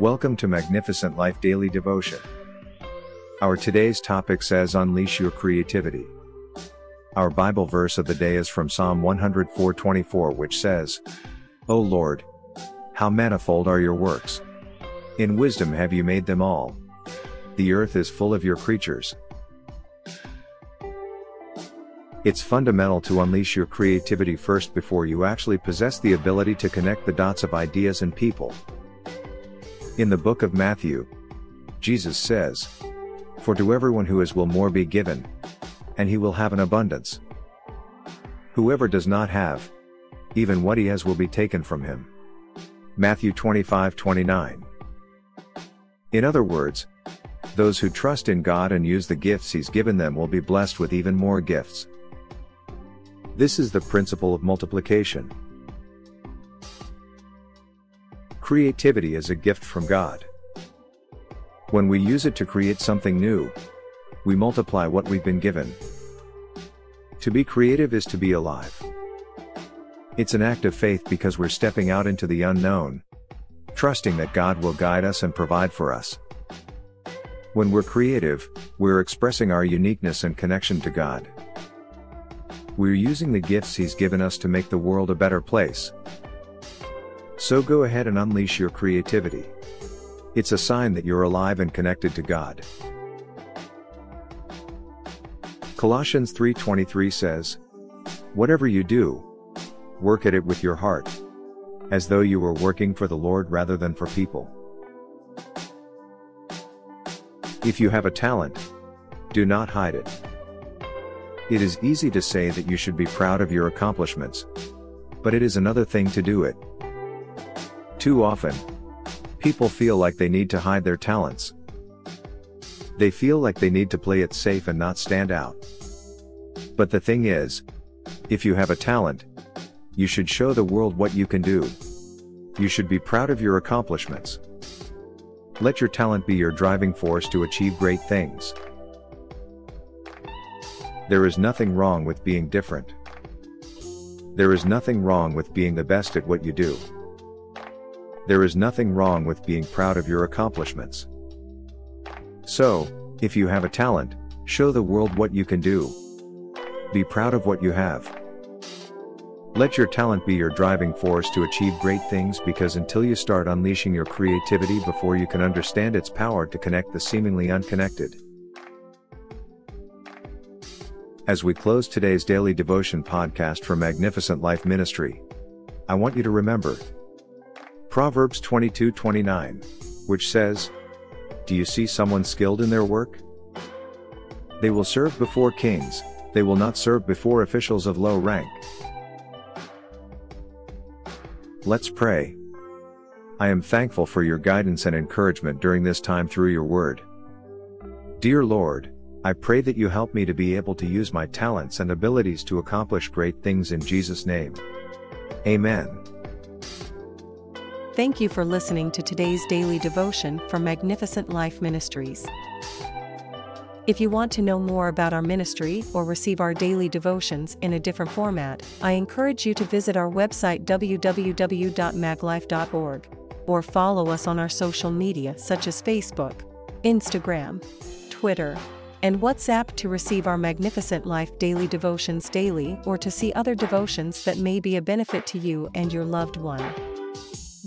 Welcome to Magnificent Life Daily Devotion. Our today's topic says Unleash your creativity. Our Bible verse of the day is from Psalm 104:24 which says, O Lord, how manifold are your works. In wisdom have you made them all. The earth is full of your creatures. It's fundamental to unleash your creativity first before you actually possess the ability to connect the dots of ideas and people. In the book of Matthew, Jesus says, For to everyone who is will more be given, and he will have an abundance. Whoever does not have, even what he has will be taken from him. Matthew 25 29. In other words, those who trust in God and use the gifts He's given them will be blessed with even more gifts. This is the principle of multiplication. Creativity is a gift from God. When we use it to create something new, we multiply what we've been given. To be creative is to be alive. It's an act of faith because we're stepping out into the unknown, trusting that God will guide us and provide for us. When we're creative, we're expressing our uniqueness and connection to God. We're using the gifts He's given us to make the world a better place. So go ahead and unleash your creativity. It's a sign that you're alive and connected to God. Colossians 3:23 says, "Whatever you do, work at it with your heart, as though you were working for the Lord rather than for people." If you have a talent, do not hide it. It is easy to say that you should be proud of your accomplishments. But it is another thing to do it. Too often, people feel like they need to hide their talents. They feel like they need to play it safe and not stand out. But the thing is, if you have a talent, you should show the world what you can do. You should be proud of your accomplishments. Let your talent be your driving force to achieve great things. There is nothing wrong with being different. There is nothing wrong with being the best at what you do. There is nothing wrong with being proud of your accomplishments. So, if you have a talent, show the world what you can do. Be proud of what you have. Let your talent be your driving force to achieve great things because until you start unleashing your creativity before you can understand its power to connect the seemingly unconnected. As we close today's daily devotion podcast for Magnificent Life Ministry, I want you to remember Proverbs 22:29, which says, "Do you see someone skilled in their work? They will serve before kings, they will not serve before officials of low rank." Let's pray. I am thankful for your guidance and encouragement during this time through your word. Dear Lord, I pray that you help me to be able to use my talents and abilities to accomplish great things in Jesus' name. Amen. Thank you for listening to today's daily devotion from Magnificent Life Ministries. If you want to know more about our ministry or receive our daily devotions in a different format, I encourage you to visit our website www.maglife.org or follow us on our social media such as Facebook, Instagram, Twitter, and WhatsApp to receive our Magnificent Life daily devotions daily or to see other devotions that may be a benefit to you and your loved one.